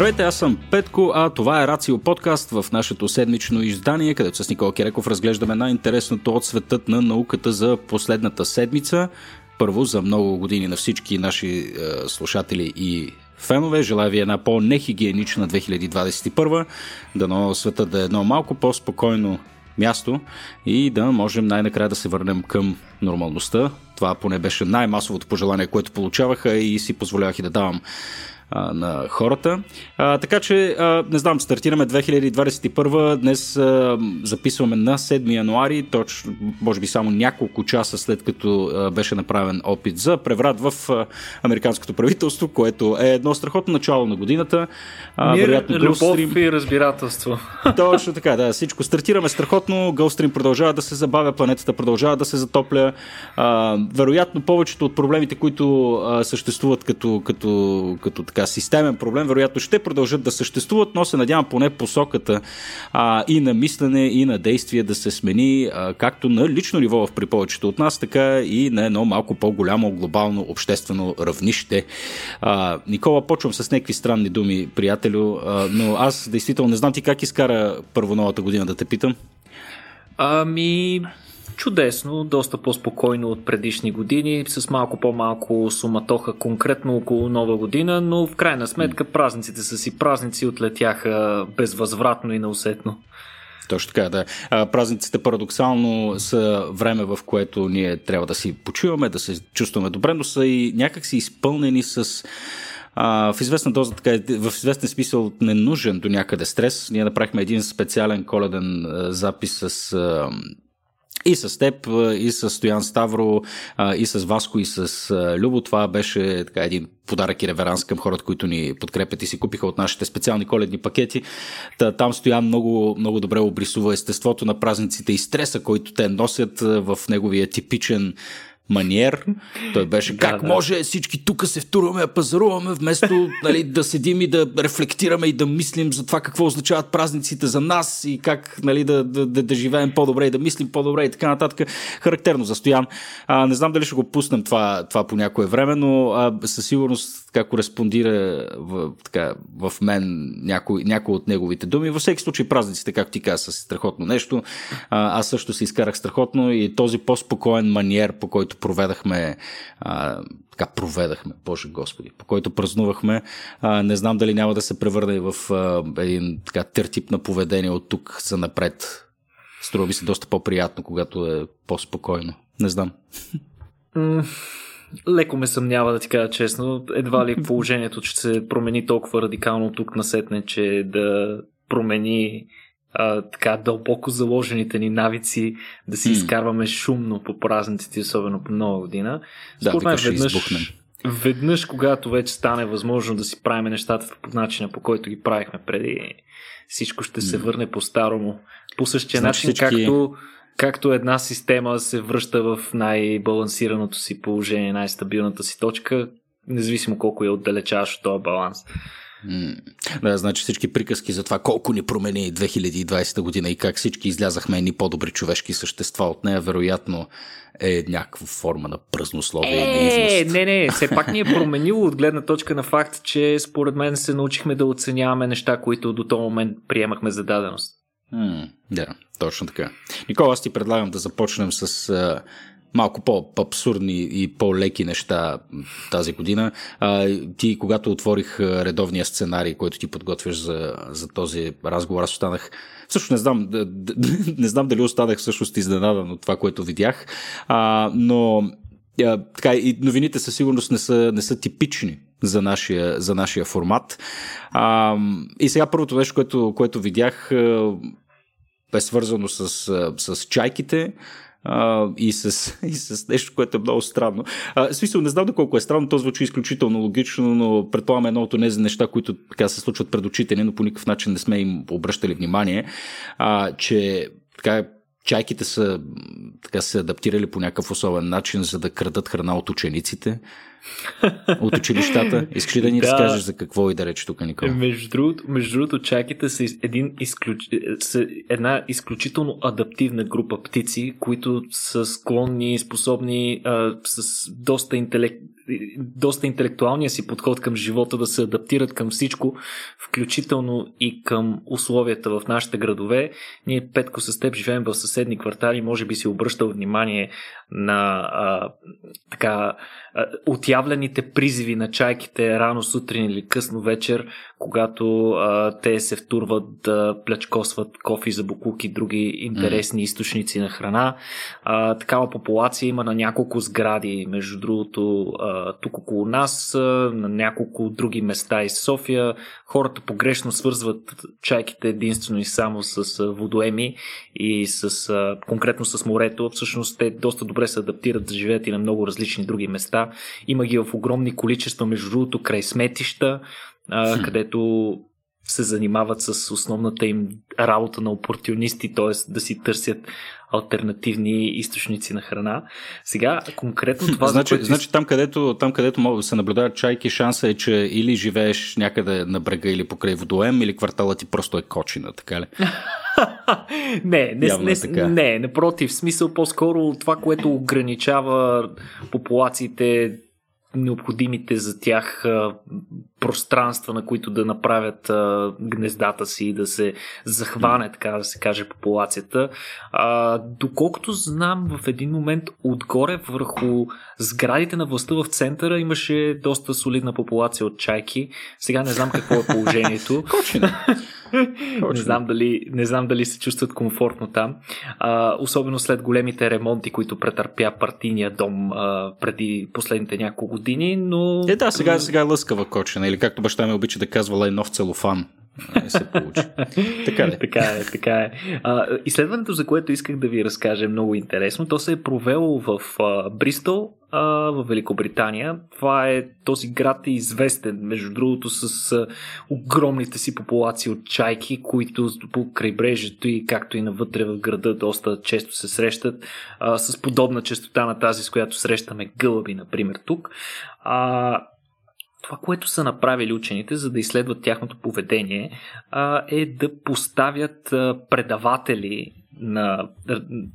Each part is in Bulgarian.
Здравейте, аз съм Петко, а това е Рацио подкаст в нашето седмично издание, където с Никола Киреков разглеждаме най-интересното от светът на науката за последната седмица. Първо, за много години на всички наши е, слушатели и фенове. Желая ви една по-нехигиенична 2021. Дано света да е едно малко по-спокойно място и да можем най-накрая да се върнем към нормалността. Това поне беше най-масовото пожелание, което получаваха и си позволявах и да давам а, на хората. А, така че, а, не знам, стартираме 2021. Днес а, записваме на 7 януари, точно, може би само няколко часа след като а, беше направен опит за преврат в а, американското правителство, което е едно страхотно начало на годината. А, Мир, вероятно, любов Gulfstream... и разбирателство. Точно така, да. Всичко стартираме страхотно. Gulfstream продължава да се забавя, планетата продължава да се затопля. А, вероятно, повечето от проблемите, които а, съществуват като, като, като така така системен проблем, вероятно ще продължат да съществуват, но се надявам поне посоката а, и на мислене, и на действие да се смени, а, както на лично ниво при повечето от нас, така и на едно малко по-голямо глобално обществено равнище. А, Никола, почвам с някакви странни думи, приятелю, а, но аз действително не знам ти как изкара първо новата година да те питам. Ами, чудесно, доста по-спокойно от предишни години, с малко по-малко суматоха конкретно около нова година, но в крайна сметка празниците са си празници, отлетяха безвъзвратно и неусетно. Точно така, да. Празниците парадоксално са време, в което ние трябва да си почиваме, да се чувстваме добре, но са и някак си изпълнени с в известна доза, така, в известен смисъл ненужен до някъде стрес. Ние направихме един специален коледен запис с и с теб, и с Стоян Ставро, и с Васко, и с Любо. Това беше така, един подарък и реверанс към хората, които ни подкрепят и си купиха от нашите специални коледни пакети. Та, там Стоян много, много добре обрисува естеството на празниците и стреса, който те носят в неговия типичен маниер. Той беше как да, да. може всички тук се втурваме, пазаруваме, вместо нали, да седим и да рефлектираме и да мислим за това какво означават празниците за нас и как нали, да, да, да, да живеем по-добре и да мислим по-добре и така нататък. Характерно за Стоян. А, не знам дали ще го пуснем това, това по някое време, но а, със сигурност така кореспондира в, така, в мен някой, някой от неговите думи. Във всеки случай празниците, както ти каза, са страхотно нещо. А, аз също се изкарах страхотно и този по-спокоен маниер, по който проведахме а, така проведахме, Боже Господи, по който празнувахме. А, не знам дали няма да се превърне в а, един така тертип на поведение от тук за напред. Струва ми се доста по-приятно, когато е по-спокойно. Не знам. Леко ме съмнява да ти кажа честно. Едва ли положението ще се промени толкова радикално тук насетне, че да промени а, така дълбоко заложените ни навици да си mm. изкарваме шумно по празниците, особено по нова година. Да, Според мен веднъж, веднъж, когато вече стане възможно да си правим нещата по начина, по който ги правихме преди, всичко ще се върне по-старому. По същия значи начин, всички... както, както една система се връща в най-балансираното си положение, най-стабилната си точка, независимо колко я отдалечаваш от този баланс. Да, значи всички приказки за това колко ни промени 2020 година и как всички излязахме едни по-добри човешки същества от нея, вероятно е някаква форма на празнословие е, Не, не, все пак ни е променило от гледна точка на факт, че според мен се научихме да оценяваме неща, които до този момент приемахме за даденост. М, да, точно така. Никола, аз ти предлагам да започнем с малко по-абсурдни и по-леки неща тази година. А, ти, когато отворих редовния сценарий, който ти подготвяш за, за този разговор, аз останах също не знам, не знам дали останах всъщност изненадан от това, което видях, а, но а, така, и новините със сигурност не са, не са типични за нашия, за нашия формат. А, и сега първото нещо, което, което видях, е свързано с, с чайките и, с, и с нещо, което е много странно. А, смисъл, не знам доколко е странно, то звучи изключително логично, но предполагам едно от тези неща, които така се случват пред очите ни, но по никакъв начин не сме им обръщали внимание, а, че така чайките са така се адаптирали по някакъв особен начин, за да крадат храна от учениците от училищата. Искаш ли да ни да. разкажеш за какво и да рече тук, Никола? Между другото, между другото чаките са, един изключ... са една изключително адаптивна група птици, които са склонни, способни, а, с доста интелект, доста интелектуалния си подход към живота да се адаптират към всичко, включително и към условията в нашите градове. Ние, Петко, с теб живеем в съседни квартали, може би си обръщал внимание на а, така отявлените призиви на чайките рано сутрин или късно вечер, когато а, те се втурват да плячкосват кофи за букуки и други интересни mm. източници на храна. А, такава популация има на няколко сгради, между другото, а, тук около нас, а, на няколко други места из София. Хората погрешно свързват чайките единствено и само с водоеми и с, а, конкретно с морето. Всъщност те доста добре се адаптират да живеят и на много различни други места. Има ги в огромни количества, между другото, край сметища, а, където се занимават с основната им работа на опортунисти, т.е. да си търсят альтернативни източници на храна. Сега, конкретно това... Значи, което... значи там, където, там, където могат да се наблюдават чайки, шанса е, че или живееш някъде на брега или покрай водоем, или кварталът ти просто е кочина, така ли? не, не, не, така. не, напротив, смисъл по-скоро това, което ограничава популациите необходимите за тях пространства, на които да направят а, гнездата си и да се захване, така да се каже, популацията. А, доколкото знам, в един момент отгоре върху сградите на властта в центъра имаше доста солидна популация от чайки. Сега не знам какво е положението. не, знам дали, не знам дали се чувстват комфортно там. А, особено след големите ремонти, които претърпя партийния дом а, преди последните няколко години, но... Е, да, сега, сега е лъскава кочина, или както баща ми обича да казва, лай нов целофан. Не се получи. така е. така е, така е. А, изследването, за което исках да ви разкажа, е много интересно. То се е провело в а, Бристол, а, в Великобритания. Това е, този град е известен, между другото, с а, огромните си популации от чайки, които по крайбрежието и както и навътре в града доста често се срещат а, с подобна частота на тази, с която срещаме гълъби, например, тук. А, това, което са направили учените, за да изследват тяхното поведение, е да поставят предаватели на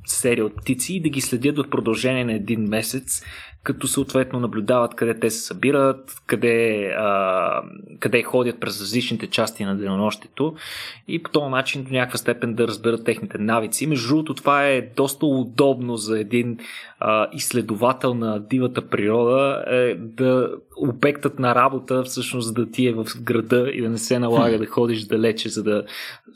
серия от птици и да ги следят в продължение на един месец, като съответно наблюдават къде те се събират, къде, а, къде ходят през различните части на денонощето и по този начин до някаква степен да разберат техните навици. Между другото, това е доста удобно за един а, изследовател на дивата природа е да обектът на работа всъщност да ти е в града и да не се налага да ходиш далече, за да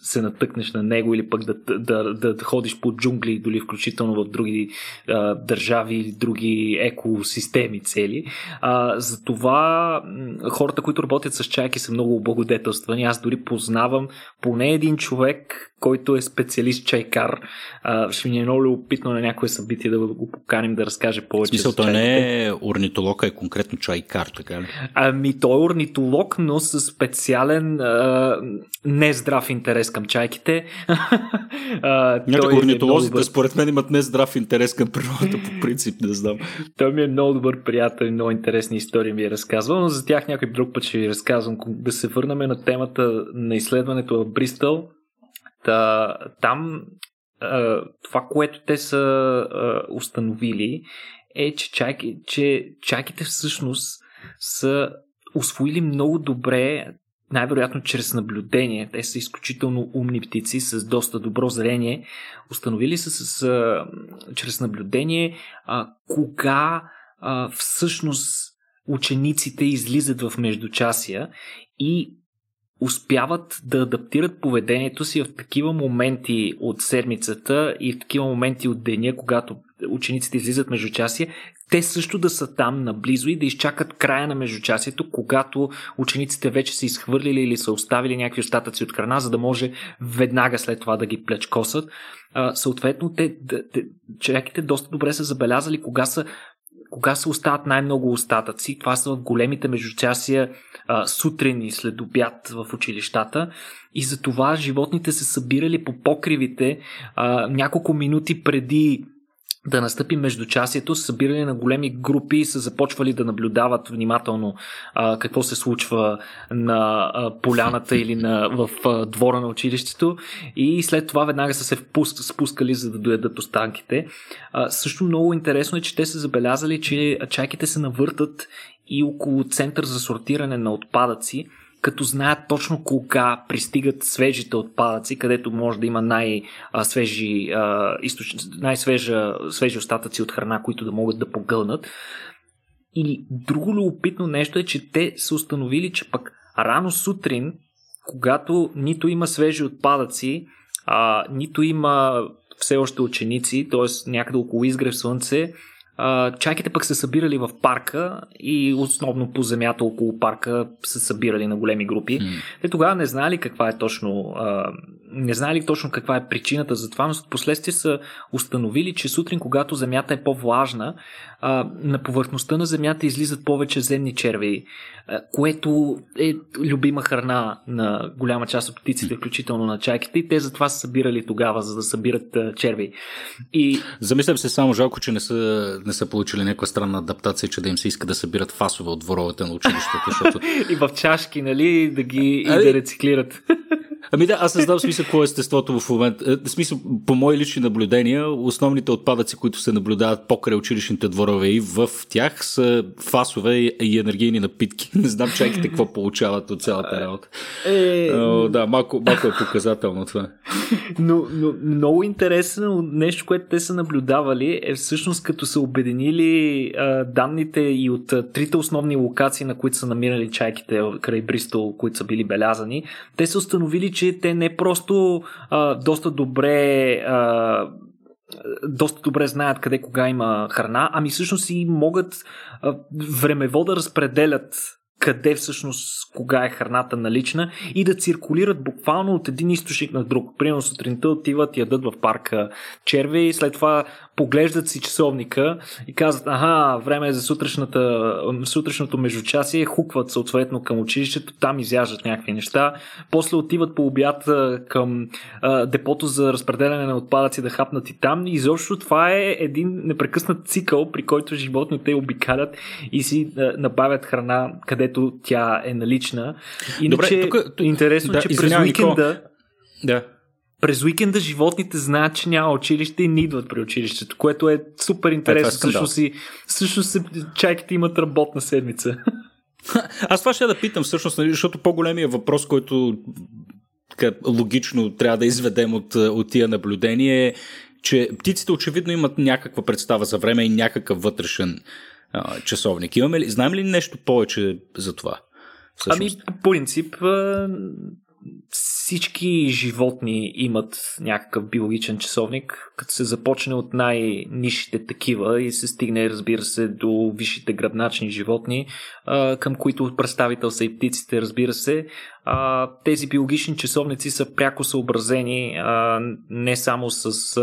се натъкнеш на него или пък да, да, да, да ходиш по джунгли, дори включително в други а, държави или други екосистеми цели. А, затова хората, които работят с чайки са много облагодетелствани. Аз дори познавам поне един човек, който е специалист чайкар. А, ще ми е много любопитно на някое събитие да го поканим да разкаже повече. В смисъл, той не е орнитолог, а е конкретно чайкар, така ли? Ами, той е орнитолог, но с специален а, нездрав интерес към чайките. а, Някак е орнитолозите, е според мен, имат нездрав интерес към природата, по принцип, не знам. той ми е много добър приятел и много интересни истории ми е разказвал, но за тях някой друг път ще ви разказвам. Да се върнем на темата на изследването в Бристъл Та, там това, което те са установили е, че, чайки, че чайките всъщност са освоили много добре най-вероятно чрез наблюдение. Те са изключително умни птици с доста добро зрение. Установили са с, а, чрез наблюдение а, кога а, всъщност учениците излизат в междучасия и успяват да адаптират поведението си в такива моменти от седмицата и в такива моменти от деня, когато учениците излизат междучасие, те също да са там наблизо и да изчакат края на междучасието, когато учениците вече са изхвърлили или са оставили някакви остатъци от храна, за да може веднага след това да ги плечкосат. съответно, те, те, те, човеките доста добре са забелязали кога са кога се остават най-много остатъци. Това са в големите междучасия а, сутрин и след обяд в училищата. И затова животните се събирали по покривите а, няколко минути преди да настъпи междучасието, събиране на големи групи, са започвали да наблюдават внимателно а, какво се случва на а, поляната или на, в а, двора на училището и след това веднага са се впуск, спускали за да доедат останките. А, също много интересно е, че те са забелязали, че чайките се навъртат и около център за сортиране на отпадъци, като знаят точно кога пристигат свежите отпадъци, където може да има най-свежи, най-свежа свежи остатъци от храна, които да могат да погълнат. И друго любопитно нещо е, че те са установили, че пък рано сутрин, когато нито има свежи отпадъци, а, нито има все още ученици, т.е. някъде около изгрев слънце, чайките пък се събирали в парка и основно по земята около парка се събирали на големи групи. Mm. Те тогава не знали каква е точно не знали точно каква е причината за това, но в последствие са установили, че сутрин, когато земята е по-влажна, на повърхността на земята излизат повече земни черви, което е любима храна на голяма част от птиците, включително на чайките, и те затова са събирали тогава, за да събират черви. И... Замислям се само жалко, че не са, не са получили някаква странна адаптация, че да им се иска да събират фасове от дворовете на училището. Защото... и в чашки, нали, да ги и да рециклират. Ами да, аз не знам смисъл какво е естеството в момента. Е, в смисъл, по мои лични наблюдения, основните отпадъци, които се наблюдават покрай училищните дворове и в тях са фасове и енергийни напитки. Не знам чайките какво получават от цялата работа. Е... О, да, малко, малко е показателно това. Но, но много интересно нещо, което те са наблюдавали е всъщност като са обединили а, данните и от а, трите основни локации, на които са намирали чайките край Бристол, които са били белязани, те са установили, че те не просто а, доста добре а, доста добре знаят къде кога има храна, ами всъщност и могат а, времево да разпределят къде всъщност, кога е храната налична и да циркулират буквално от един източник на друг. Примерно сутринта отиват, ядат в парка черви след това поглеждат си часовника и казват, аха, време е за сутрешната, сутрешното междучасие, хукват съответно към училището, там изяждат някакви неща, после отиват по обяд към а, депото за разпределяне на отпадъци да хапнат и там. И изобщо това е един непрекъснат цикъл, при който животните обикалят и си а, набавят храна, където тя е налична. Иначе, Добре, тук, интересно, да, че през уикенда да през уикенда животните знаят, че няма училище и не идват при училището, което е супер интересно. Е, също, си, също си чайките имат работна седмица. Аз това ще да питам всъщност, нали, защото по-големия въпрос, който така, логично трябва да изведем от, от тия наблюдения е, че птиците очевидно имат някаква представа за време и някакъв вътрешен а, часовник. Имаме ли, знаем ли нещо повече за това? Всъщност? Ами, по принцип, всички животни имат някакъв биологичен часовник, като се започне от най-нишите такива и се стигне, разбира се, до висшите гръбначни животни, към които представител са и птиците, разбира се. Тези биологични часовници са пряко съобразени не само с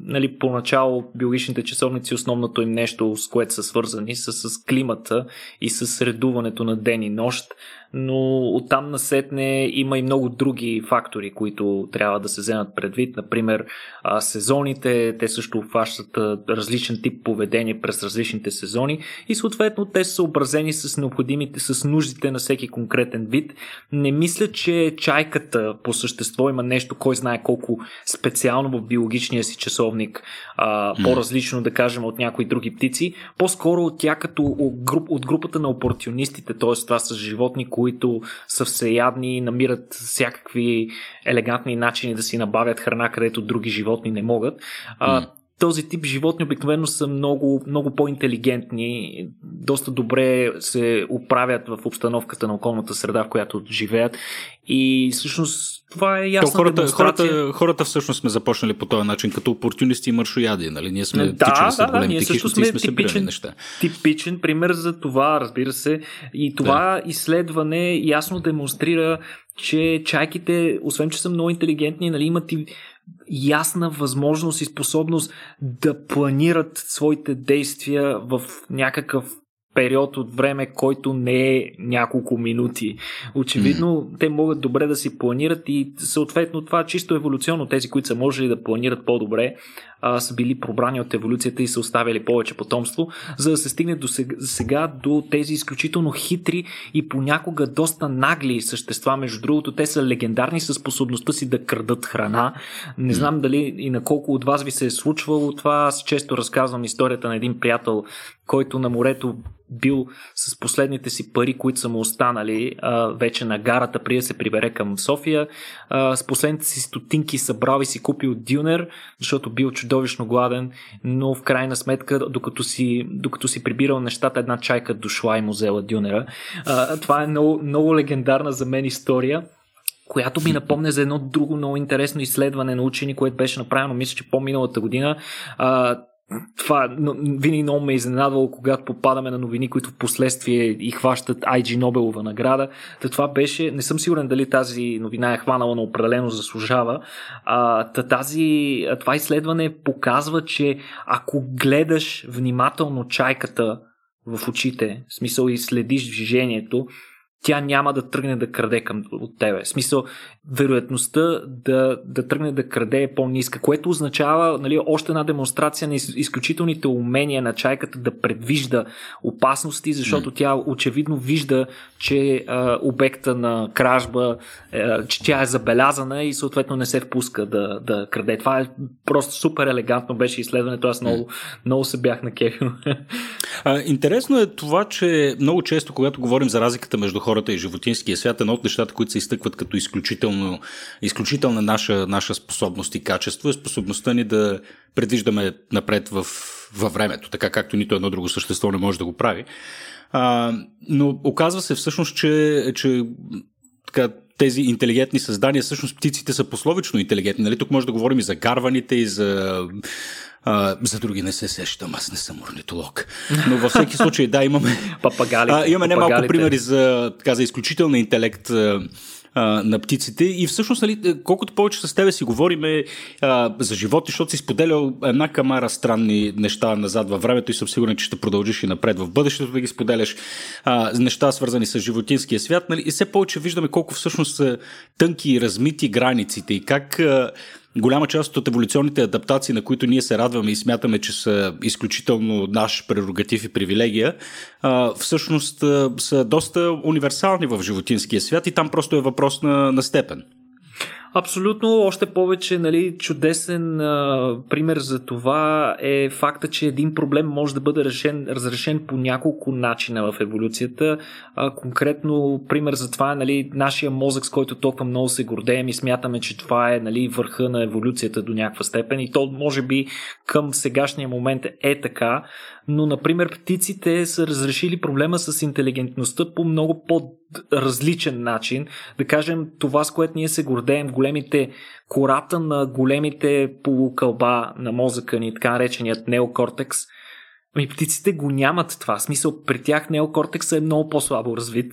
нали, поначало биологичните часовници, основното им нещо, с което са свързани, са с климата и с редуването на ден и нощ но оттам насетне има и много други фактори, които трябва да се вземат предвид. Например, сезоните, те също обхващат различен тип поведение през различните сезони и съответно те са съобразени с необходимите, с нуждите на всеки конкретен вид. Не мисля, че чайката по същество има нещо, кой знае колко специално в биологичния си часовник, а, по-различно да кажем от някои други птици. По-скоро тя като от групата на опортунистите, т.е. това са животни, които са всеядни намират всякакви елегантни начини да си набавят храна, където други животни не могат. А, този тип животни обикновено са много, много по-интелигентни, доста добре се оправят в обстановката на околната среда, в която живеят. И всъщност това е ясна То хората. Хората, хората всъщност сме започнали по този начин, като опортунисти и маршояди. Нали? Ние сме да, да, да, ние също сме, сме типичен, неща. типичен пример за това, разбира се. И това да. изследване ясно демонстрира, че чайките, освен че са много интелигентни, нали, имат и ясна възможност и способност да планират своите действия в някакъв период от време, който не е няколко минути. Очевидно, mm. те могат добре да си планират и съответно това чисто еволюционно. Тези, които са можели да планират по-добре, а, са били пробрани от еволюцията и са оставили повече потомство, за да се стигне до сега, сега до тези изключително хитри и понякога доста нагли същества. Между другото, те са легендарни със способността си да крадат храна. Не знам дали и на колко от вас ви се е случвало това. Аз често разказвам историята на един приятел, който на морето бил с последните си пари, които са му останали а, вече на гарата, преди да се прибере към София. А, с последните си стотинки събрал и си купил дюнер, защото бил чудовищно гладен, но в крайна сметка, докато си, докато си прибирал нещата, една чайка дошла и му взела дюнера. А, това е много, много легендарна за мен история която ми напомня за едно друго много интересно изследване на учени, което беше направено, мисля, че по-миналата година. А, това винаги много ме е изненадвало, когато попадаме на новини, които в последствие и хващат IG Нобелова награда. Та това беше, не съм сигурен дали тази новина е хванала, но определено заслужава. А, та тази, това изследване показва, че ако гледаш внимателно чайката в очите, в смисъл и следиш движението, тя няма да тръгне да краде към, от тебе. В смисъл, вероятността да, да тръгне да краде е по-ниска, което означава нали, още една демонстрация на изключителните умения на чайката да предвижда опасности, защото mm. тя очевидно вижда, че а, обекта на кражба, а, че тя е забелязана и съответно не се впуска да, да краде. Това е просто супер елегантно беше изследването. Аз много, mm. много се бях на кефил. интересно е това, че много често, когато говорим за разликата между хората и животинския свят, едно от нещата, които се изтъкват като изключително, изключителна наша, наша способност и качество е способността ни да предвиждаме напред в, във времето, така както нито едно друго същество не може да го прави. А, но оказва се всъщност, че, че така, тези интелигентни създания, всъщност птиците са пословично интелигентни. Нали? Тук може да говорим и за гарваните, и за а, за други не се сещам, аз не съм орнитолог. Но във всеки случай, да, имаме. Папагалите. А, имаме немалко примери за, така, за изключителна интелект а, на птиците. И всъщност, нали, колкото повече с тебе си говориме за животи, защото си споделял една камара странни неща назад във времето и съм сигурен, че ще продължиш и напред в бъдещето да ги споделяш. А, неща свързани с животинския свят. Нали, и все повече виждаме колко всъщност са тънки и размити границите и как а, голяма част от еволюционните адаптации, на които ние се радваме и смятаме, че са изключително наш прерогатив и привилегия, всъщност са доста универсални в животинския свят и там просто е въпрос на, на степен. Абсолютно, още повече нали, чудесен а, пример за това е факта, че един проблем може да бъде решен, разрешен по няколко начина в еволюцията. А, конкретно пример за това е нали, нашия мозък, с който толкова много се гордеем и смятаме, че това е нали, върха на еволюцията до някаква степен и то може би към сегашния момент е така, но например птиците са разрешили проблема с интелигентността по много по-различен начин. Да кажем, това с което ние се гордеем, големите кората на големите полукълба на мозъка ни, така нареченият неокортекс, Ами птиците го нямат това. В смисъл, при тях неокортекса е много по-слабо развит.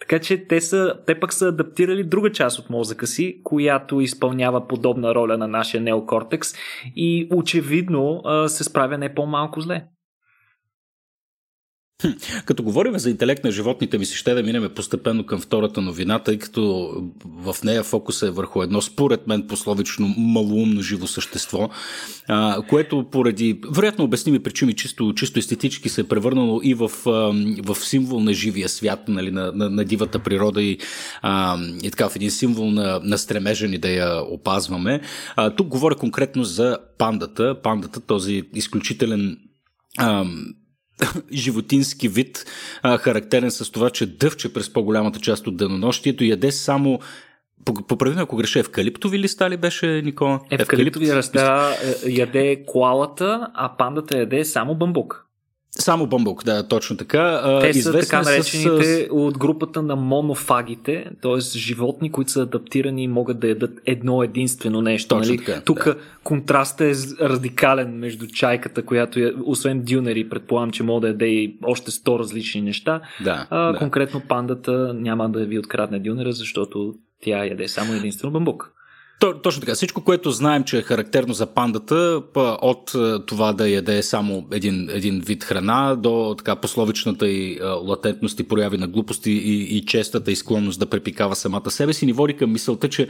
Така че те, са, те пък са адаптирали друга част от мозъка си, която изпълнява подобна роля на нашия неокортекс и очевидно се справя не по-малко зле. Като говорим за интелект на животните, ми се ще да минем постепенно към втората новина, тъй като в нея фокуса е върху едно, според мен, пословично малоумно живо същество, което поради, вероятно обясними причини, чисто, чисто естетически се е превърнало и в, в символ на живия свят, нали, на, на, на дивата природа и, и така в един символ на, на стремежа ни да я опазваме. Тук говоря конкретно за пандата. Пандата, този изключителен животински вид, а, характерен с това, че дъвче през по-голямата част от денонощието, яде само Поправи ме, ако греша, евкалиптови листа ли беше, Никола? Евкалиптови листа е, яде коалата, а пандата яде само бамбук. Само бамбук, да, точно така. Те са така наречените с... от групата на монофагите, т.е. животни, които са адаптирани и могат да ядат едно единствено нещо. Точно нали? така, Тук да. контрастът е радикален между чайката, която е, освен дюнери, предполагам, че може да яде и още 100 различни неща. Да, а, да. Конкретно пандата няма да ви открадне дюнера, защото тя яде само единствено бамбук. Точно така. Всичко, което знаем, че е характерно за пандата, от това да яде само един, един вид храна, до така пословичната и латентност и прояви на глупости и, и честата и склонност да препикава самата себе си, ни води към мисълта, че,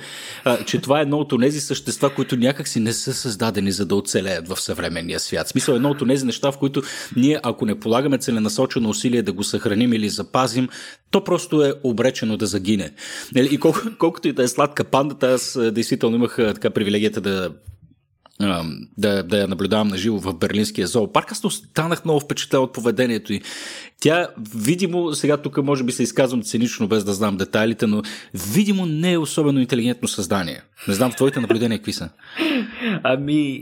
че това е едно от тези същества, които някакси не са създадени за да оцелеят в съвременния свят. Смисъл едно от тези неща, в които ние, ако не полагаме целенасочено усилие да го съхраним или запазим, то просто е обречено да загине. Нали, и колко, колкото и да е сладка пандата, аз действително имах така привилегията да да, да я наблюдавам на живо в Берлинския зоопарк. Аз останах много впечатлен от поведението й. Тя, видимо, сега тук може би се изказвам цинично, без да знам детайлите, но видимо не е особено интелигентно създание. Не знам, твоите наблюдения какви са? Ами,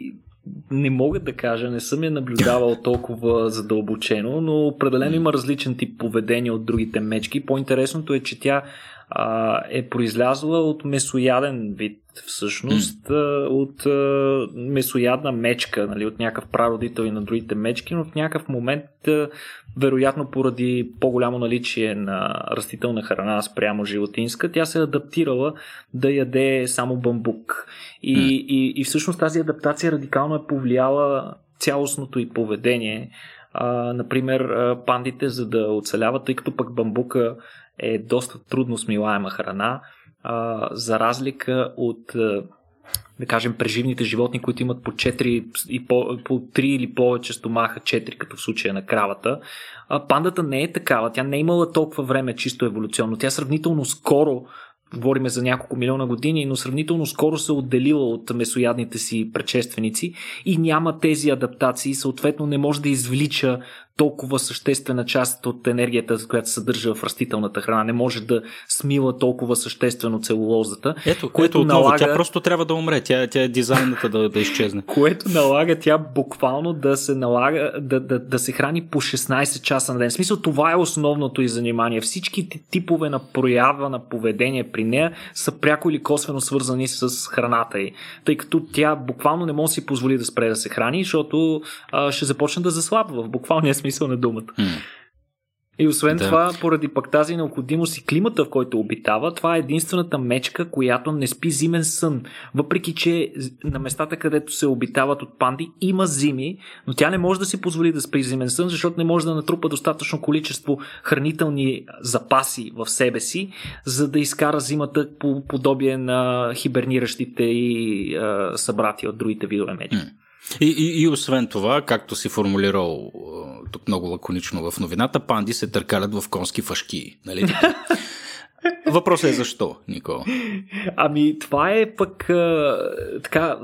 не мога да кажа, не съм я наблюдавал толкова задълбочено, но определено има различен тип поведение от другите мечки. По-интересното е, че тя а, е произлязла от месояден вид, всъщност, mm. от а, месоядна мечка, нали, от някакъв прародител и на другите мечки, но в някакъв момент, а, вероятно поради по-голямо наличие на растителна храна спрямо животинска, тя се е адаптирала да яде само бамбук. И, mm. и, и всъщност тази адаптация радикално е повлияла цялостното и поведение. А, например, пандите, за да оцеляват, тъй като пък бамбука е доста трудно смилаема храна, а, за разлика от да кажем, преживните животни, които имат по 4 и по, по 3 или повече стомаха, 4 като в случая на кравата. А, пандата не е такава. Тя не е имала толкова време чисто еволюционно. Тя сравнително скоро говориме за няколко милиона години, но сравнително скоро се отделила от месоядните си предшественици и няма тези адаптации, съответно не може да извлича толкова съществена част от енергията, която се съдържа в растителната храна. Не може да смила толкова съществено целулозата. Ето, което отново, налага... тя просто трябва да умре. Тя, тя е дизайната да, да изчезне. Което налага тя буквално да се налага да, да, да се храни по 16 часа на ден. В смисъл, това е основното и занимание. Всички типове на проява на поведение при нея са пряко или косвено свързани с храната й. Тъй като тя буквално не може да си позволи да спре да се храни, защото а, ще започне да заслабва в буквалния смисъл смисъл на думата. Mm. И освен да. това, поради пък тази необходимост и климата, в който обитава, това е единствената мечка, която не спи зимен сън. Въпреки, че на местата, където се обитават от панди, има зими, но тя не може да си позволи да спи зимен сън, защото не може да натрупа достатъчно количество хранителни запаси в себе си, за да изкара зимата по подобие на хиберниращите и а, събрати от другите видове мечки. Mm. И, и, и освен това, както си формулирал тук много лаконично в новината, панди се търкалят в конски фашки. Нали? Въпросът е защо, Никола? Ами, това е пък а, така,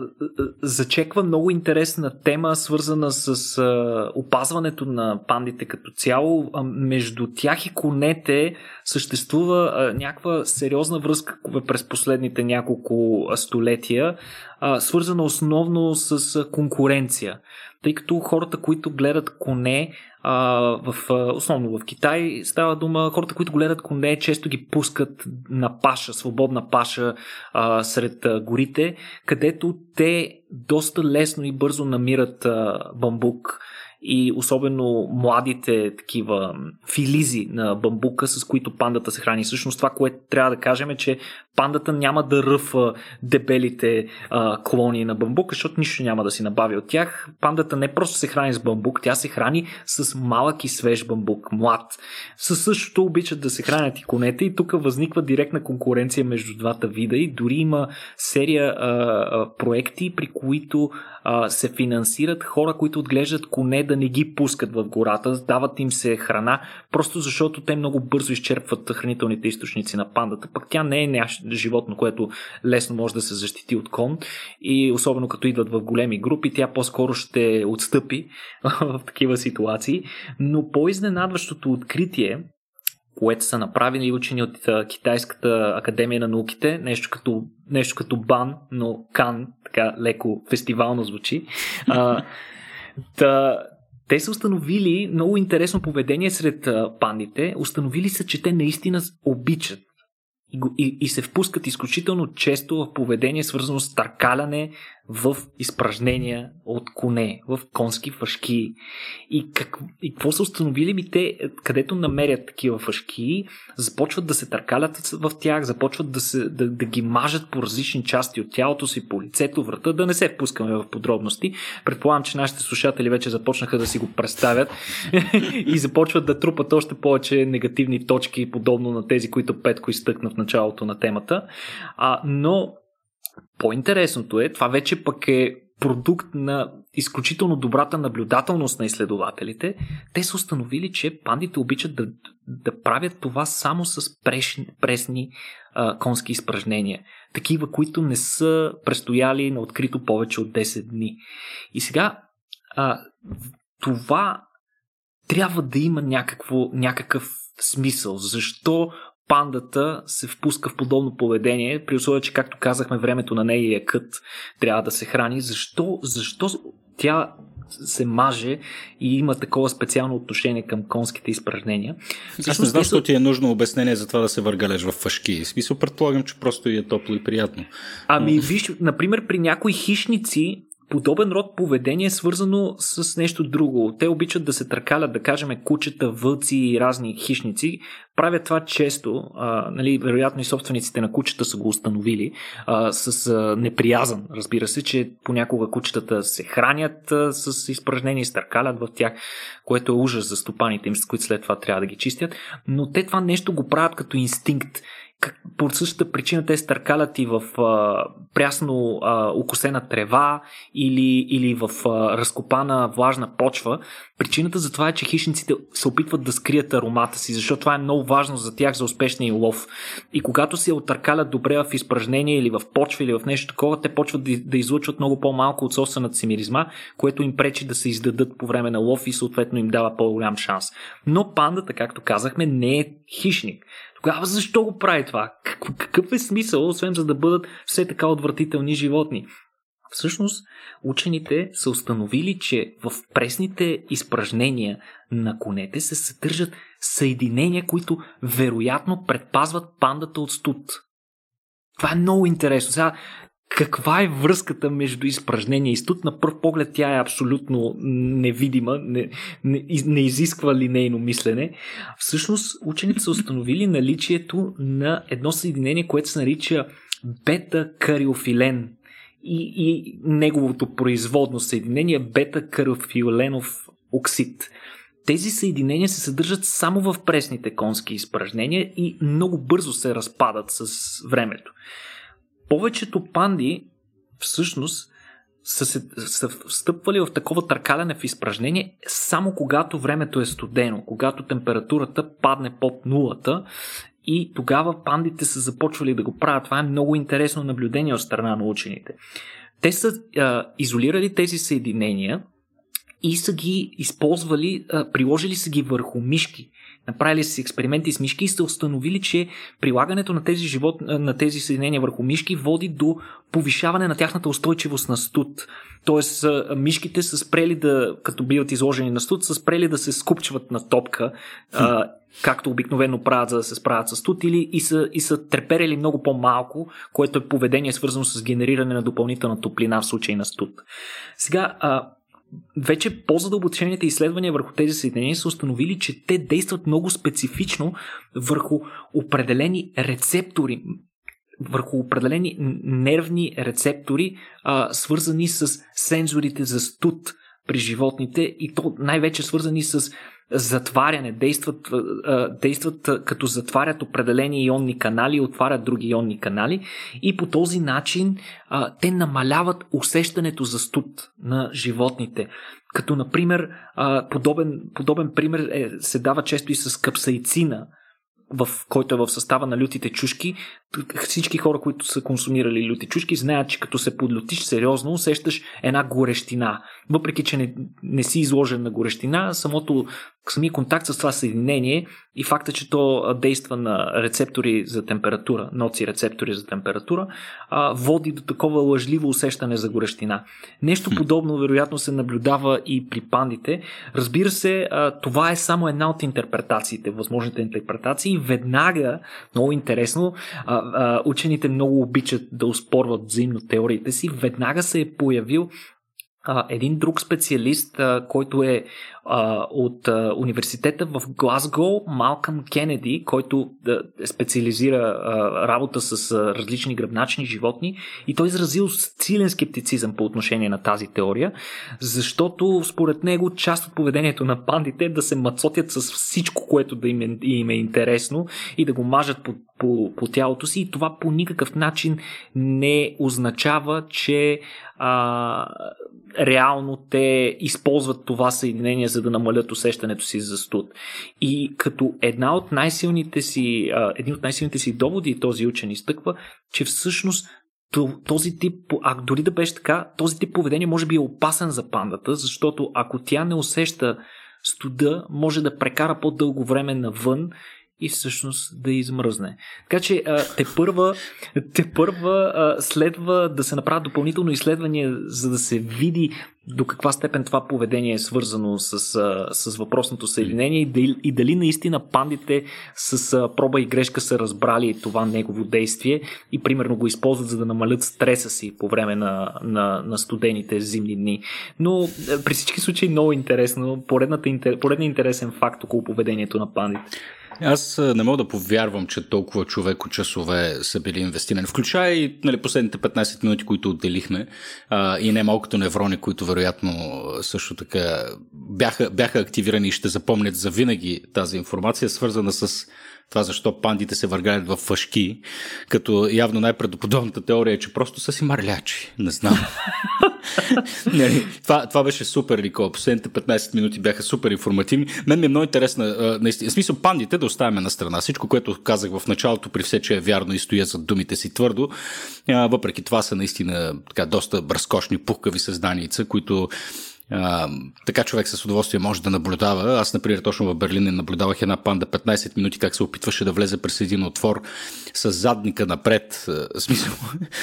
зачеква много интересна тема, свързана с а, опазването на пандите като цяло. А, между тях и конете съществува а, някаква сериозна връзка през последните няколко столетия, а, свързана основно с конкуренция тъй като хората, които гледат коне, а, в, основно в Китай става дума, хората, които гледат коне, често ги пускат на паша, свободна паша а, сред а, горите, където те доста лесно и бързо намират а, бамбук и особено младите такива филизи на бамбука, с които пандата се храни. Всъщност това, което трябва да кажем е, че пандата няма да ръфа дебелите а, клони на бамбук, защото нищо няма да си набави от тях. Пандата не просто се храни с бамбук, тя се храни с малък и свеж бамбук, млад. Със същото обичат да се хранят и конете и тук възниква директна конкуренция между двата вида и дори има серия а, а, проекти, при които а, се финансират хора, които отглеждат коне да не ги пускат в гората, дават им се храна, просто защото те много бързо изчерпват хранителните източници на пандата. Пък тя не е животно, което лесно може да се защити от кон и особено като идват в големи групи, тя по-скоро ще отстъпи в такива ситуации. Но по-изненадващото откритие което са направили учени от Китайската академия на науките, нещо като, нещо като бан, но кан, така леко фестивално звучи. А, да, те са установили много интересно поведение сред пандите. Установили са, че те наистина обичат и, и, и се впускат изключително често в поведение, свързано с търкаляне в изпражнения от коне, в конски фашки. И, как, и какво са установили ми те, където намерят такива фашки, започват да се търкалят в тях, започват да, се, да, да ги мажат по различни части от тялото си, по лицето, врата, да не се впускаме в подробности. Предполагам, че нашите слушатели вече започнаха да си го представят и започват да трупат още повече негативни точки, подобно на тези, които Петко изтъкна в началото на темата. А, но по-интересното е, това вече пък е продукт на изключително добрата наблюдателност на изследователите, те са установили, че пандите обичат да, да правят това само с пресни, пресни а, конски изпражнения. Такива, които не са престояли на открито повече от 10 дни. И сега а, това трябва да има някакво, някакъв смисъл. Защо пандата се впуска в подобно поведение, при условие, че, както казахме, времето на нея е кът, трябва да се храни. Защо, защо тя се маже и има такова специално отношение към конските изпражнения. Аз не знам, защо ти е нужно обяснение за това да се въргалеш в фашки. В смисъл, предполагам, че просто и е топло и приятно. Ами, виж, например, при някои хищници подобен род поведение е свързано с нещо друго. Те обичат да се търкалят, да кажем, кучета, вълци и разни хищници. Правят това често. А, нали, вероятно и собствениците на кучета са го установили а, с а, неприязан. Разбира се, че понякога кучетата се хранят а, с изпражнения стъркалят в тях, което е ужас за стопаните им, с които след това трябва да ги чистят. Но те това нещо го правят като инстинкт по същата причина те стъркалят и в а, прясно а, укосена трева или, или в а, разкопана влажна почва. Причината за това е, че хищниците се опитват да скрият аромата си, защото това е много важно за тях за успешния лов. И когато се отъркалят добре в изпражнение или в почва или в нещо такова, те почват да, да излучват много по-малко от собствената си миризма, което им пречи да се издадат по време на лов и съответно им дава по-голям шанс. Но пандата, както казахме, не е хищник. Тогава защо го прави това? Какъв е смисъл, освен за да бъдат все така отвратителни животни? Всъщност, учените са установили, че в пресните изпражнения на конете се съдържат съединения, които вероятно предпазват пандата от студ. Това е много интересно. Сега, каква е връзката между изпражнение и студ? На пръв поглед тя е абсолютно невидима, не, не, не изисква линейно мислене. Всъщност, учените са установили наличието на едно съединение, което се нарича бета-кариофилен и, и неговото производно съединение бета-кариофиленов оксид. Тези съединения се съдържат само в пресните конски изпражнения и много бързо се разпадат с времето повечето панди всъщност са, се, са встъпвали в такова търкаляне в изпражнение само когато времето е студено, когато температурата падне под нулата и тогава пандите са започвали да го правят. Това е много интересно наблюдение от страна на учените. Те са а, изолирали тези съединения и са ги използвали, а, приложили са ги върху мишки направили си експерименти с мишки и сте установили, че прилагането на тези, живот, на тези съединения върху мишки води до повишаване на тяхната устойчивост на студ. Тоест, мишките са спрели да, като биват изложени на студ, са спрели да се скупчват на топка, а, както обикновено правят, за да се справят с студ, или и са, и са треперели много по-малко, което е поведение свързано с генериране на допълнителна топлина в случай на студ. Сега, а, вече по-задълбочените изследвания върху тези съединения са установили, че те действат много специфично върху определени рецептори, върху определени нервни рецептори, а, свързани с сензорите за студ при животните и то най-вече свързани с затваряне, действат, действат като затварят определени ионни канали и отварят други ионни канали и по този начин те намаляват усещането за студ на животните. Като, например, подобен, подобен пример е, се дава често и с капсаицина, в, който е в състава на лютите чушки, всички хора, които са консумирали люти чушки, знаят, че като се подлютиш сериозно, усещаш една горещина. Въпреки, че не, не си изложен на горещина, самото, самия контакт с това съединение и факта, че то действа на рецептори за температура, ноци рецептори за температура, води до такова лъжливо усещане за горещина. Нещо подобно, вероятно, се наблюдава и при пандите. Разбира се, това е само една от интерпретациите, възможните интерпретации. Веднага, много интересно, учените много обичат да успорват взаимно теориите си. Веднага се е появил а, един друг специалист, а, който е от университета в Глазго, Малкъм Кенеди, който специализира работа с различни гръбначни животни. И той изразил силен скептицизъм по отношение на тази теория, защото според него част от поведението на пандите е да се мацотят с всичко, което да им е, им е интересно и да го мажат по, по, по тялото си. И това по никакъв начин не означава, че а, реално те използват това съединение, за да намалят усещането си за студ. И като една от най-силните си, един от най-силните си доводи този учен изтъква, че всъщност този тип, а дори да беше така, този тип поведение може би е опасен за пандата, защото ако тя не усеща студа, може да прекара по-дълго време навън и всъщност да измръзне. Така че те първа, те първа следва да се направят допълнително изследване, за да се види до каква степен това поведение е свързано с, с въпросното съединение и дали, и дали наистина пандите с проба и грешка са разбрали това негово действие и примерно го използват за да намалят стреса си по време на, на, на студените зимни дни. Но при всички случаи много интересно, поредният интересен факт около поведението на пандите. Аз не мога да повярвам, че толкова човеко часове са били инвестирани. Включая и нали, последните 15 минути, които отделихме а, и не малкото неврони, които вероятно също така бяха, бяха активирани и ще запомнят за винаги тази информация, свързана с това защо пандите се въргалят в фашки, като явно най-предоподобната теория е, че просто са си марлячи. Не знам. не, това, това беше супер, Никола. Последните 15 минути бяха супер информативни. Мен ми е много интересна, наистина. В смисъл, пандите да оставяме на страна. Всичко, което казах в началото, при все, че е вярно и стоя зад думите си твърдо, въпреки това са наистина така, доста разкошни, пухкави създаница, които а, така човек с удоволствие може да наблюдава. Аз, например, точно в Берлин наблюдавах една панда 15 минути, как се опитваше да влезе през един отвор с задника напред. В смисъл,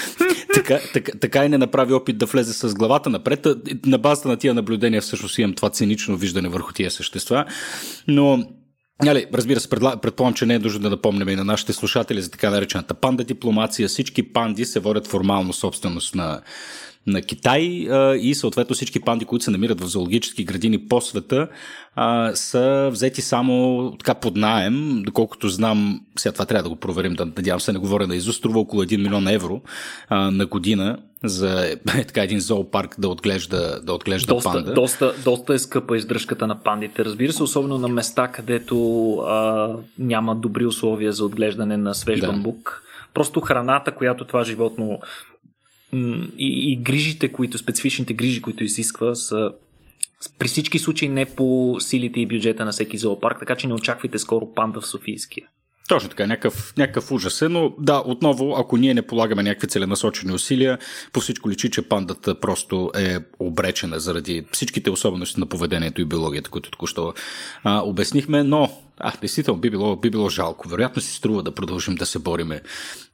така, така, така и не направи опит да влезе с главата напред. На базата на тия наблюдения всъщност имам това цинично виждане върху тия същества. Но Нали, разбира се, предполагам, че не е нужно да напомняме и на нашите слушатели за така наречената панда дипломация. Всички панди се водят формално собственост на на Китай а, и съответно всички панди, които се намират в зоологически градини по света, а, са взети само така под наем, доколкото знам, сега това трябва да го проверим, да надявам се не говоря на струва около 1 милион евро а, на година за е, така един зоопарк да отглежда, да отглежда доста, панда. Доста, доста е скъпа издръжката на пандите, разбира се, особено на места, където а, няма добри условия за отглеждане на свеж да. бамбук. Просто храната, която това животно и, и грижите, които, специфичните грижи, които изисква, са при всички случаи не по силите и бюджета на всеки зоопарк, така че не очаквайте скоро панда в Софийския. Точно така, някакъв, някакъв ужас е, но да, отново, ако ние не полагаме някакви целенасочени усилия, по всичко личи, че пандата просто е обречена заради всичките особености на поведението и биологията, които току-що а, обяснихме, но а, действително би било, би било жалко. Вероятно си струва да продължим да се бориме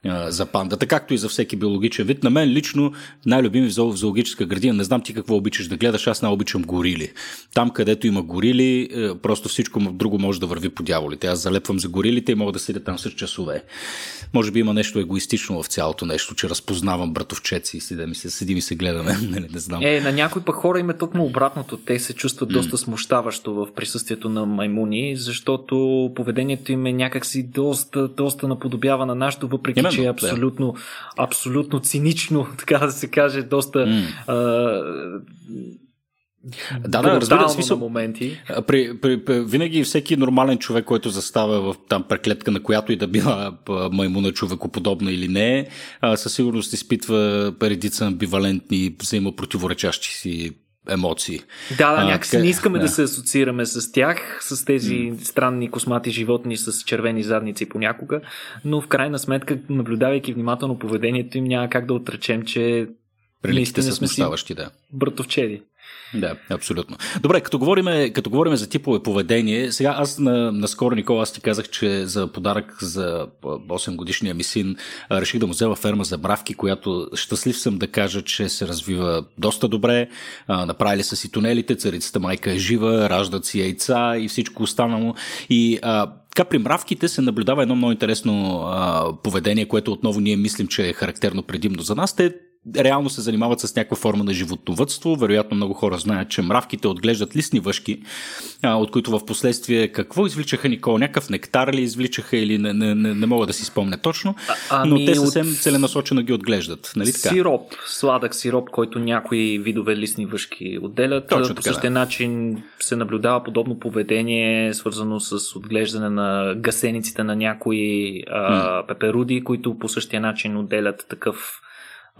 а, за пандата, както и за всеки биологичен вид. На мен лично най-любими в зоологическа градина, не знам ти какво обичаш да гледаш, аз не обичам горили. Там, където има горили, е, просто всичко друго може да върви по дяволите. Аз залепвам за горилите и мога да седя там с часове. Може би има нещо егоистично в цялото нещо, че разпознавам братовчеци и седим и се, седим и се гледаме. не, не, не знам. Е, на някои пък хора им е точно обратното. Те се чувстват mm. доста смущаващо в присъствието на маймуни, защото защото поведението им е някакси доста, доста наподобява на нашето, въпреки Именно, че е абсолютно, да. абсолютно цинично, така да се каже, доста mm. а, да, да, разбира се, смисъл, моменти. При, при, при, винаги всеки нормален човек, който застава в там преклетка, на която и да била маймуна човекоподобна или не, със сигурност изпитва редица амбивалентни, взаимопротиворечащи си емоции. Да, да, някакси не искаме да. да се асоциираме с тях, с тези странни космати животни с червени задници понякога, но в крайна сметка, наблюдавайки внимателно поведението им, няма как да отречем, че Приликите са смущаващи, да. Братовчеди. Да, абсолютно. Добре, като говорим, като говорим за типове поведение, сега аз на, наскоро, Никола, аз ти казах, че за подарък за 8 годишния ми син реших да му взема ферма за бравки, която щастлив съм да кажа, че се развива доста добре. направили са си тунелите, царицата майка е жива, раждат си яйца и всичко останало. И а, така при мравките се наблюдава едно много интересно а, поведение, което отново ние мислим, че е характерно предимно за нас. Те реално се занимават с някаква форма на животновътство. Вероятно много хора знаят, че мравките отглеждат листни въшки, а, от които в последствие какво извличаха Никола? Някакъв нектар ли извличаха или не, не, не, не мога да си спомня точно, а, ами но те съвсем от... целенасочено ги отглеждат. Нали така? Сироп, сладък сироп, който някои видове листни въшки отделят. Точно По същия да. начин се наблюдава подобно поведение, свързано с отглеждане на гасениците на някои а, пеперуди, които по същия начин отделят такъв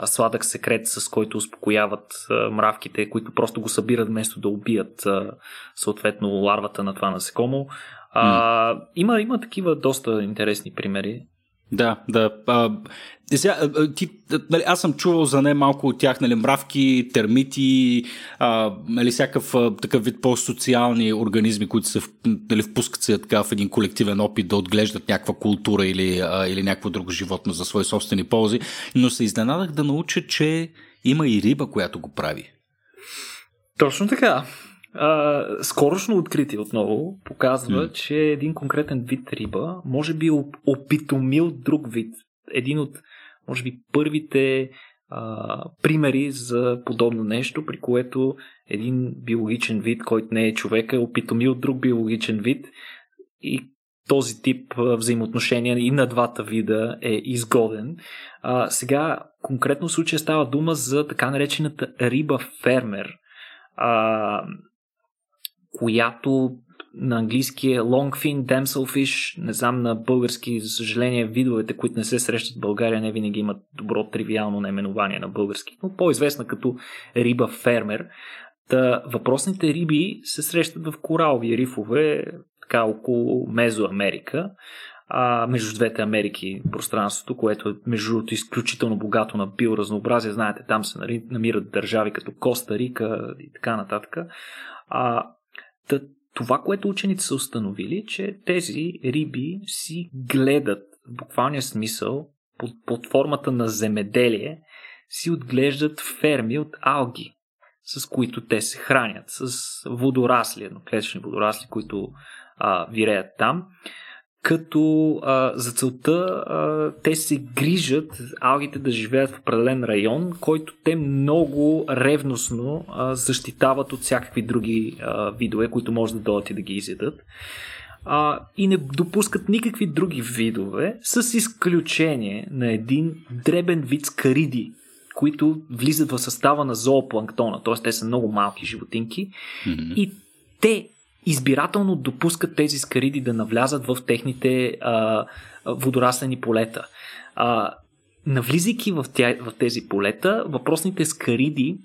сладък секрет, с който успокояват мравките, които просто го събират вместо да убият съответно ларвата на това насекомо. А, има, има такива доста интересни примери. Да, да. А, сега, ти, нали, аз съм чувал за не малко от тях, нали, мравки, термити, а, нали, всякакъв такъв вид по-социални организми, които се нали, впускат се така в един колективен опит да отглеждат някаква култура или, а, или някакво друго животно за свои собствени ползи, но се изненадах да науча, че има и риба, която го прави. Точно така. А, скорошно откритие отново показва, mm. че един конкретен вид риба може би опитомил друг вид. Един от, може би, първите а, примери за подобно нещо, при което един биологичен вид, който не е човека, е опитомил друг биологичен вид и този тип взаимоотношения и на двата вида е изгоден. А, сега, конкретно случая става дума за така наречената риба фермер. А, която на английски е Longfin Damselfish, не знам на български, за съжаление, видовете, които не се срещат в България, не винаги имат добро тривиално наименование на български, но по-известна като риба фермер. Та, въпросните риби се срещат в коралови рифове, така около Мезоамерика, а, между двете Америки пространството, което е между другото изключително богато на биоразнообразие. Знаете, там се намират държави като Коста Рика и така нататък. А, това, което учените са установили, че тези риби си гледат в буквалния смисъл под, под формата на земеделие, си отглеждат ферми от алги, с които те се хранят, с водорасли, едноклетъчни водорасли, които а, виреят там като а, за целта а, те се грижат алгите да живеят в определен район, който те много ревностно а, защитават от всякакви други а, видове, които може да дойдат и да ги изядат. А, и не допускат никакви други видове, с изключение на един дребен вид скариди, които влизат в състава на зоопланктона, т.е. те са много малки животинки mm-hmm. и те избирателно допускат тези скариди да навлязат в техните а, водораслени полета. А, навлизайки в, тя, в тези полета, въпросните скариди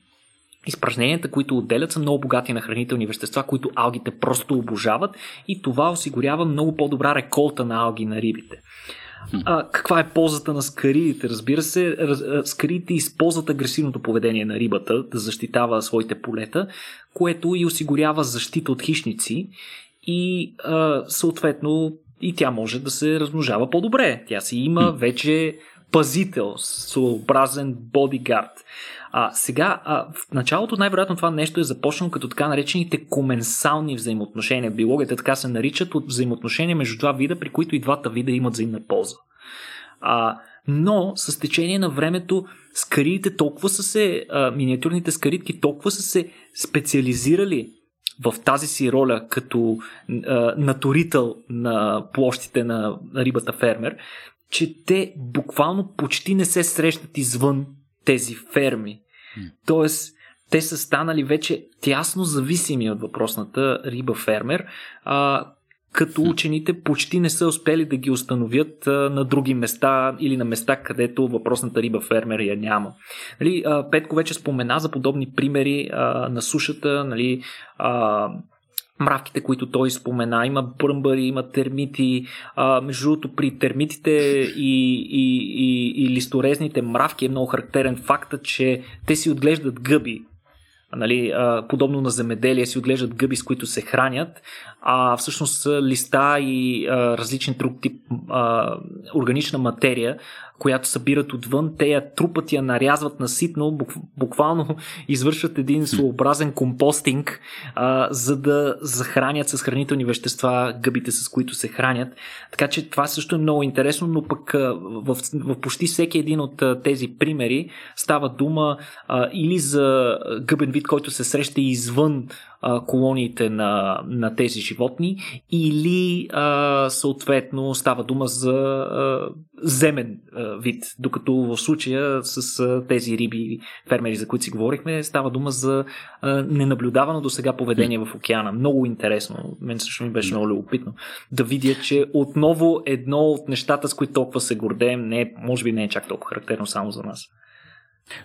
Изпражненията, които отделят, са много богати на хранителни вещества, които алгите просто обожават и това осигурява много по-добра реколта на алги на рибите. А, каква е ползата на скаридите? Разбира се, скаридите използват агресивното поведение на рибата да защитава своите полета, което и осигурява защита от хищници и а, съответно и тя може да се размножава по-добре. Тя си има вече пазител, съобразен бодигард. А, сега, а, в началото най-вероятно това нещо е започнало като така наречените коменсални взаимоотношения. Биологията така се наричат от взаимоотношения между два вида, при които и двата вида имат взаимна полза. А, но с течение на времето скаридите толкова са се, а, миниатюрните скаридки толкова са се специализирали в тази си роля като а, наторител на площите на рибата фермер, че те буквално почти не се срещат извън тези ферми. Тоест, те са станали вече тясно зависими от въпросната риба фермер. А, като учените почти не са успели да ги установят а, на други места или на места, където въпросната риба фермер я няма. Нали, а, Петко вече спомена за подобни примери а, на сушата, нали, а, мравките, които той спомена. Има бръмбари, има термити. А, между другото, при термитите и, и, и, и листорезните мравки е много характерен факта, че те си отглеждат гъби нали, подобно на земеделие, си отглеждат гъби, с които се хранят, а всъщност листа и различен друг тип органична материя, която събират отвън, те я трупат, я нарязват наситно, буквално извършват един своеобразен компостинг, а, за да захранят с хранителни вещества гъбите, с които се хранят. Така че това също е много интересно, но пък а, в, в почти всеки един от а, тези примери става дума а, или за гъбен вид, който се среща извън а, колониите на, на тези животни, или а, съответно става дума за а, земен а, вид, докато в случая с а, тези риби, фермери, за които си говорихме, става дума за а, ненаблюдавано до сега поведение в океана. Много интересно. Мен също ми беше много любопитно да видя, че отново едно от нещата, с които толкова се гордеем, не, може би не е чак толкова характерно само за нас.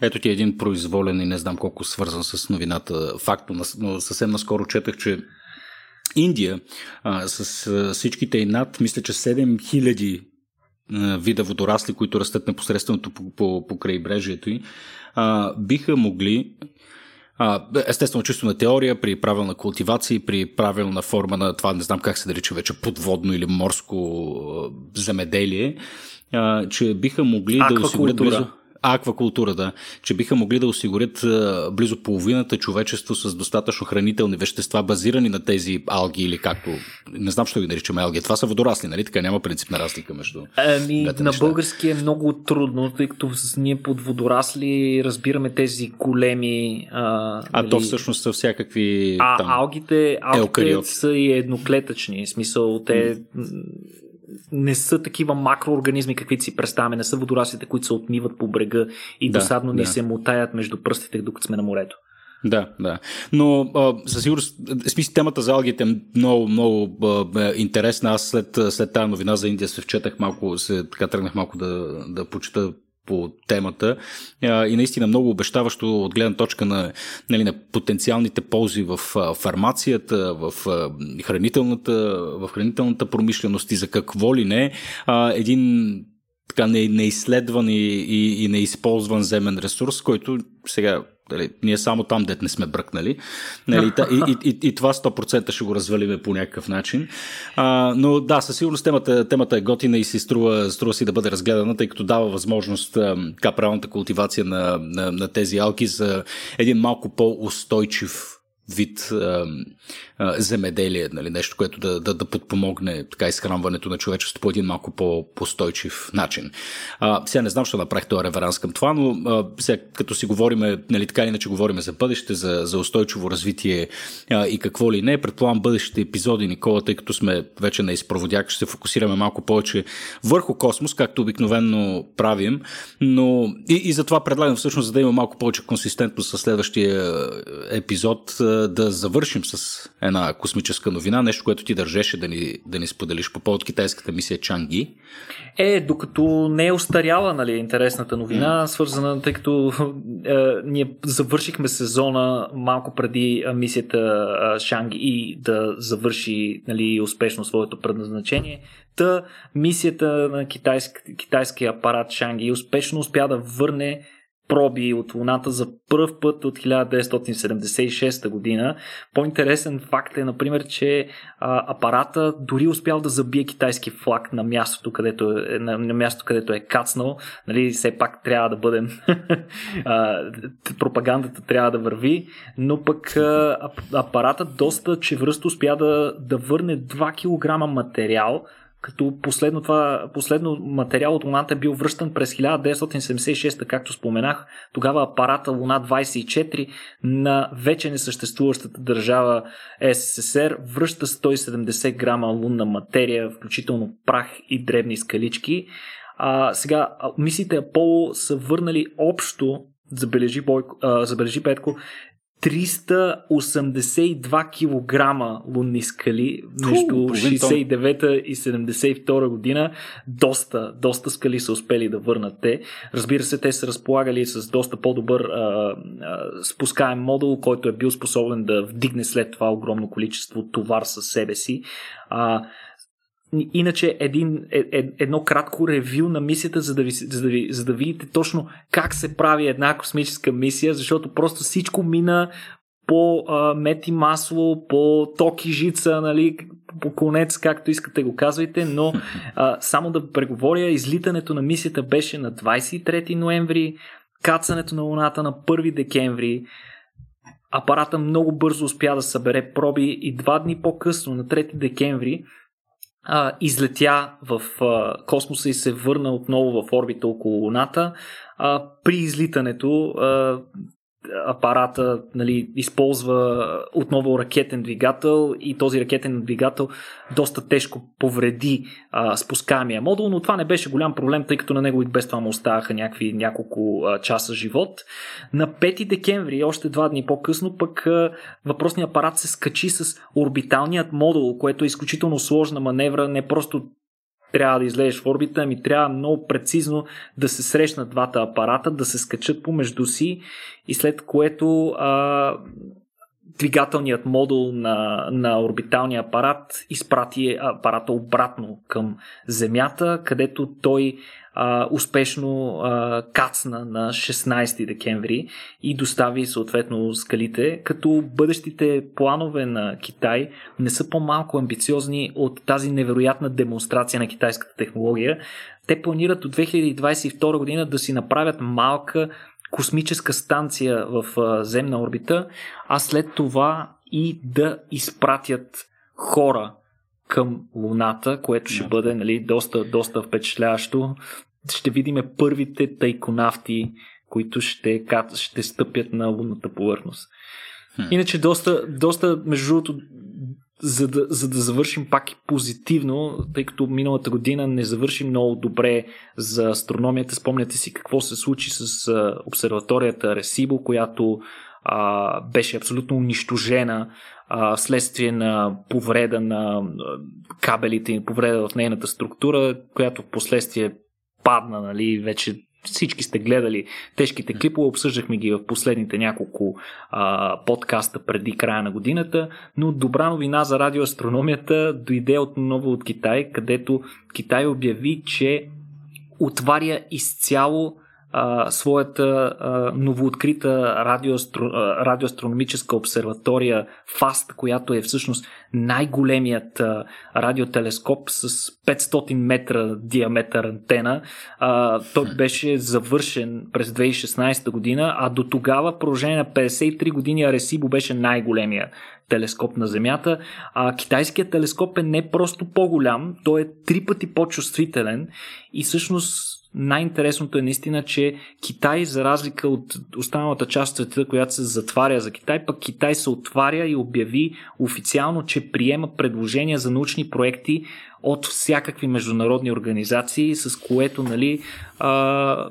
Ето ти един произволен и не знам колко свързан с новината факт, но съвсем наскоро четах, че Индия а, с а, всичките и над, мисля, че 7000 а, вида водорасли, които растат непосредствено по, по, по крайбрежието й, а, биха могли естествено, чисто на теория, при правилна култивация при правилна форма на това, не знам как се нарича вече, подводно или морско земеделие, че биха могли да осигурят близо аквакултура, да, че биха могли да осигурят близо половината човечество с достатъчно хранителни вещества, базирани на тези алги или както, не знам, що ги наричаме алги. Това са водорасли, нали? Така няма принципна разлика между. Ами, на неща. български е много трудно, тъй като ние под водорасли разбираме тези големи. А, а нали... то всъщност са всякакви. А, там, алгите, алгите са и едноклетъчни. В смисъл, те не са такива макроорганизми, каквито си представяме, не са водораслите, които се отмиват по брега и да, досадно да. ни се мутаят между пръстите, докато сме на морето. Да, да. Но а, със сигурност, смисъл, темата за алгите е много, много а, интересна. Аз след, след тази новина за Индия се вчетах малко, се, така тръгнах малко да, да почета по темата и наистина много обещаващо от гледна точка на, нали, на потенциалните ползи в фармацията, в хранителната, в хранителната промишленост и за какво ли не. Един така неизследван и, и, и неизползван земен ресурс, който сега Дали, ние само там, дет не сме бръкнали. Нали, и, и, и, и това 100% ще го развалиме по някакъв начин. А, но да, със сигурност темата, темата е готина и си струва, струва си да бъде разгледана, тъй като дава възможност така правилната култивация на, на, на тези алки за един малко по-устойчив вид а, а, земеделие, нали, нещо, което да, да, да подпомогне така изхранването на човечеството по един малко по-устойчив начин. А, сега не знам, що направих този реверанс към това, но а, сега като си говориме, нали, така или иначе говориме за бъдеще, за, за устойчиво развитие а, и какво ли не, предполагам бъдещите епизоди, Никола, тъй като сме вече на изпроводяк, ще се фокусираме малко повече върху космос, както обикновенно правим, но и, и затова предлагам всъщност, за да има малко повече консистентност със следващия епизод, да завършим с една космическа новина, нещо, което ти държеше да ни, да ни споделиш по повод китайската мисия Чанги. Е, докато не е устаряла, нали, интересната новина, свързана, тъй като е, ние завършихме сезона малко преди мисията е, Шанги и да завърши нали, успешно своето предназначение. Та мисията на китайски, китайския апарат Шанги успешно успя да върне проби от Луната за първ път от 1976 година. По-интересен факт е, например, че а, апарата дори успял да забие китайски флаг на мястото, където е, на, на мястото, където е кацнал. Нали, все пак трябва да бъдем... пропагандата трябва да върви, но пък а, апаратът доста чевръсто успя да, да върне 2 кг материал, като последно, това, последно материал от Луната е бил връщан през 1976, както споменах. Тогава апарата Луна 24 на вече несъществуващата държава СССР връща 170 грама лунна материя, включително прах и древни скалички. А, сега, мисиите Аполо са върнали общо, забележи, Бойко, а, забележи Петко, 382 кг лунни скали между 69-та и 72 година. Доста, доста скали са успели да върнат те. Разбира се, те са разполагали с доста по-добър а, а, спускаем модул, който е бил способен да вдигне след това огромно количество товар със себе си. А, Иначе един, е, е, едно кратко ревю на мисията, за да, ви, за, да ви, за да видите точно как се прави една космическа мисия, защото просто всичко мина по а, мети масло, по токи жица, нали, по конец, както искате го казвайте, но а, само да преговоря, излитането на мисията беше на 23 ноември, кацането на Луната на 1 декември, апарата много бързо успя да събере проби и два дни по-късно, на 3 декември, а, излетя в а, космоса и се върна отново в орбита около Луната. А, при излитането а, апарата нали, използва отново ракетен двигател и този ракетен двигател доста тежко повреди а, спускаемия модул, но това не беше голям проблем, тъй като на него и без това му оставаха някакви няколко а, часа живот. На 5 декември, още два дни по-късно, пък а, въпросният апарат се скачи с орбиталният модул, което е изключително сложна маневра, не просто трябва да излезеш в орбита, ами трябва много прецизно да се срещнат двата апарата, да се скачат помежду си и след което а, двигателният модул на, на орбиталния апарат изпрати апарата обратно към Земята, където той а, успешно а, кацна на 16 декември и достави съответно скалите, като бъдещите планове на Китай не са по-малко амбициозни от тази невероятна демонстрация на китайската технология. Те планират до 2022 година да си направят малка космическа станция в земна орбита, а след това и да изпратят хора към Луната, което ще бъде нали, доста, доста впечатляващо. Ще видим първите тайконавти, които ще, ще стъпят на лунната повърхност. Иначе доста, доста между другото, за да, за да завършим пак и позитивно, тъй като миналата година не завърши много добре за астрономията. Спомняте си какво се случи с обсерваторията Ресибо, която а, беше абсолютно унищожена а, вследствие на повреда на кабелите и повреда в нейната структура, която в последствие падна, нали, вече всички сте гледали тежките клипове, обсъждахме ги в последните няколко а, подкаста преди края на годината, но добра новина за радиоастрономията дойде отново от Китай, където Китай обяви, че отваря изцяло а, своята а, новооткрита радиоастро, а, радиоастрономическа обсерватория ФАСТ, която е всъщност най-големият а, радиотелескоп с 500 метра диаметър антена. А, той беше завършен през 2016 година, а до тогава, продължение на 53 години, Аресибо беше най-големия телескоп на Земята. А китайският телескоп е не просто по-голям, той е три пъти по-чувствителен и всъщност най-интересното е наистина, че Китай, за разлика от останалата част от света, която се затваря за Китай, пък Китай се отваря и обяви официално, че приема предложения за научни проекти от всякакви международни организации, с което нали, а,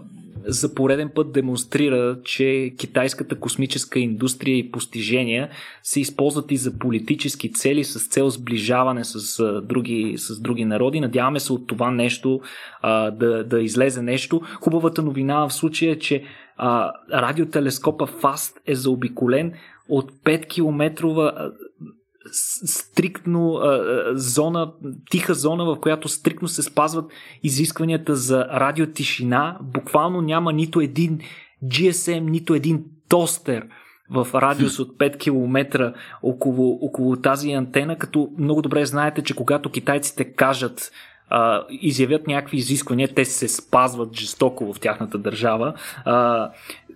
за пореден път демонстрира, че китайската космическа индустрия и постижения се използват и за политически цели с цел сближаване с, а, други, с други народи. Надяваме се от това нещо а, да, да излезе нещо. Хубавата новина в случая е, че а, радиотелескопа FAST е заобиколен от 5 километрова стриктно а, зона, тиха зона, в която стриктно се спазват изискванията за радиотишина. Буквално няма нито един GSM, нито един тостер в радиус от 5 км около, около тази антена, като много добре знаете, че когато китайците кажат а, изявят някакви изисквания, те се спазват жестоко в тяхната държава. А,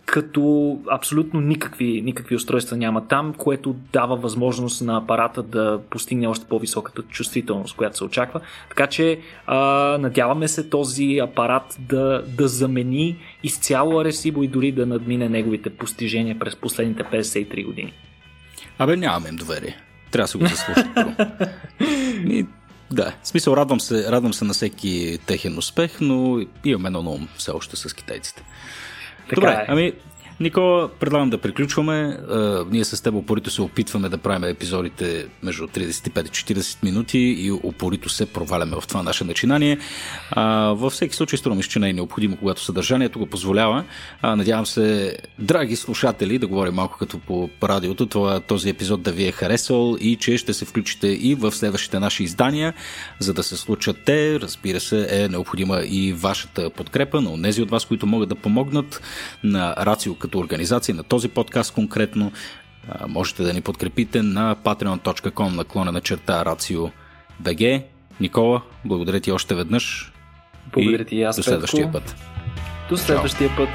като абсолютно никакви, никакви устройства няма там, което дава възможност на апарата да постигне още по-високата чувствителност, която се очаква. Така че а, надяваме се този апарат да, да замени изцяло Аресибо и дори да надмине неговите постижения през последните 53 години. Абе, нямаме им доверие. Трябва да се го заслужат. И, да, в смисъл, радвам се, радвам се на всеки техен успех, но имаме едно на ум все още с китайците. Така Добре, е. ами Никола, предлагам да приключваме. ние с теб опорито се опитваме да правим епизодите между 35 и 40 минути и опорито се проваляме в това наше начинание. във всеки случай, струва ми, че не е необходимо, когато съдържанието го позволява. надявам се, драги слушатели, да говорим малко като по радиото, това, този епизод да ви е харесал и че ще се включите и в следващите наши издания, за да се случат те. Разбира се, е необходима и вашата подкрепа на тези от вас, които могат да помогнат на Рацио организация, на този подкаст конкретно. Можете да ни подкрепите на patreon.com наклона на черта Рацио БГ. Никола, благодаря ти още веднъж. Благодаря ти и аз. До следващия път. До следващия Чао. път.